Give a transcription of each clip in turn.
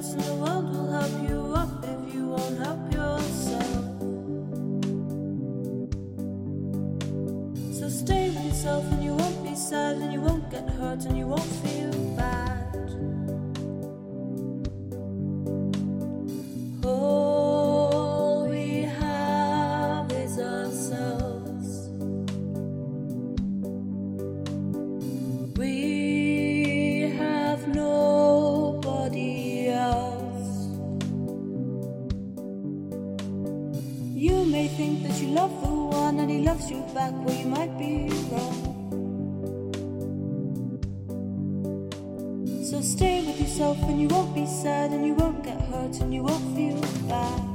else in the world will help you up if you won't help yourself. You may think that you love the one and he loves you back, but you might be wrong. So stay with yourself and you won't be sad and you won't get hurt and you won't feel bad.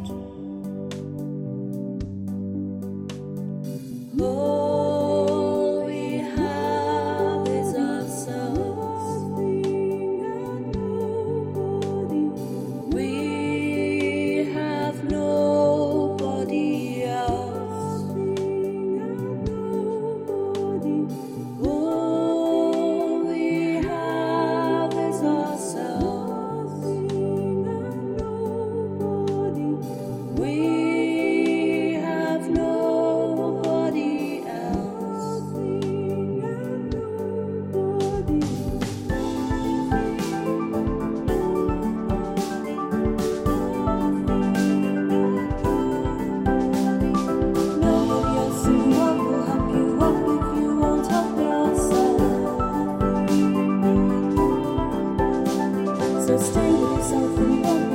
myself in one.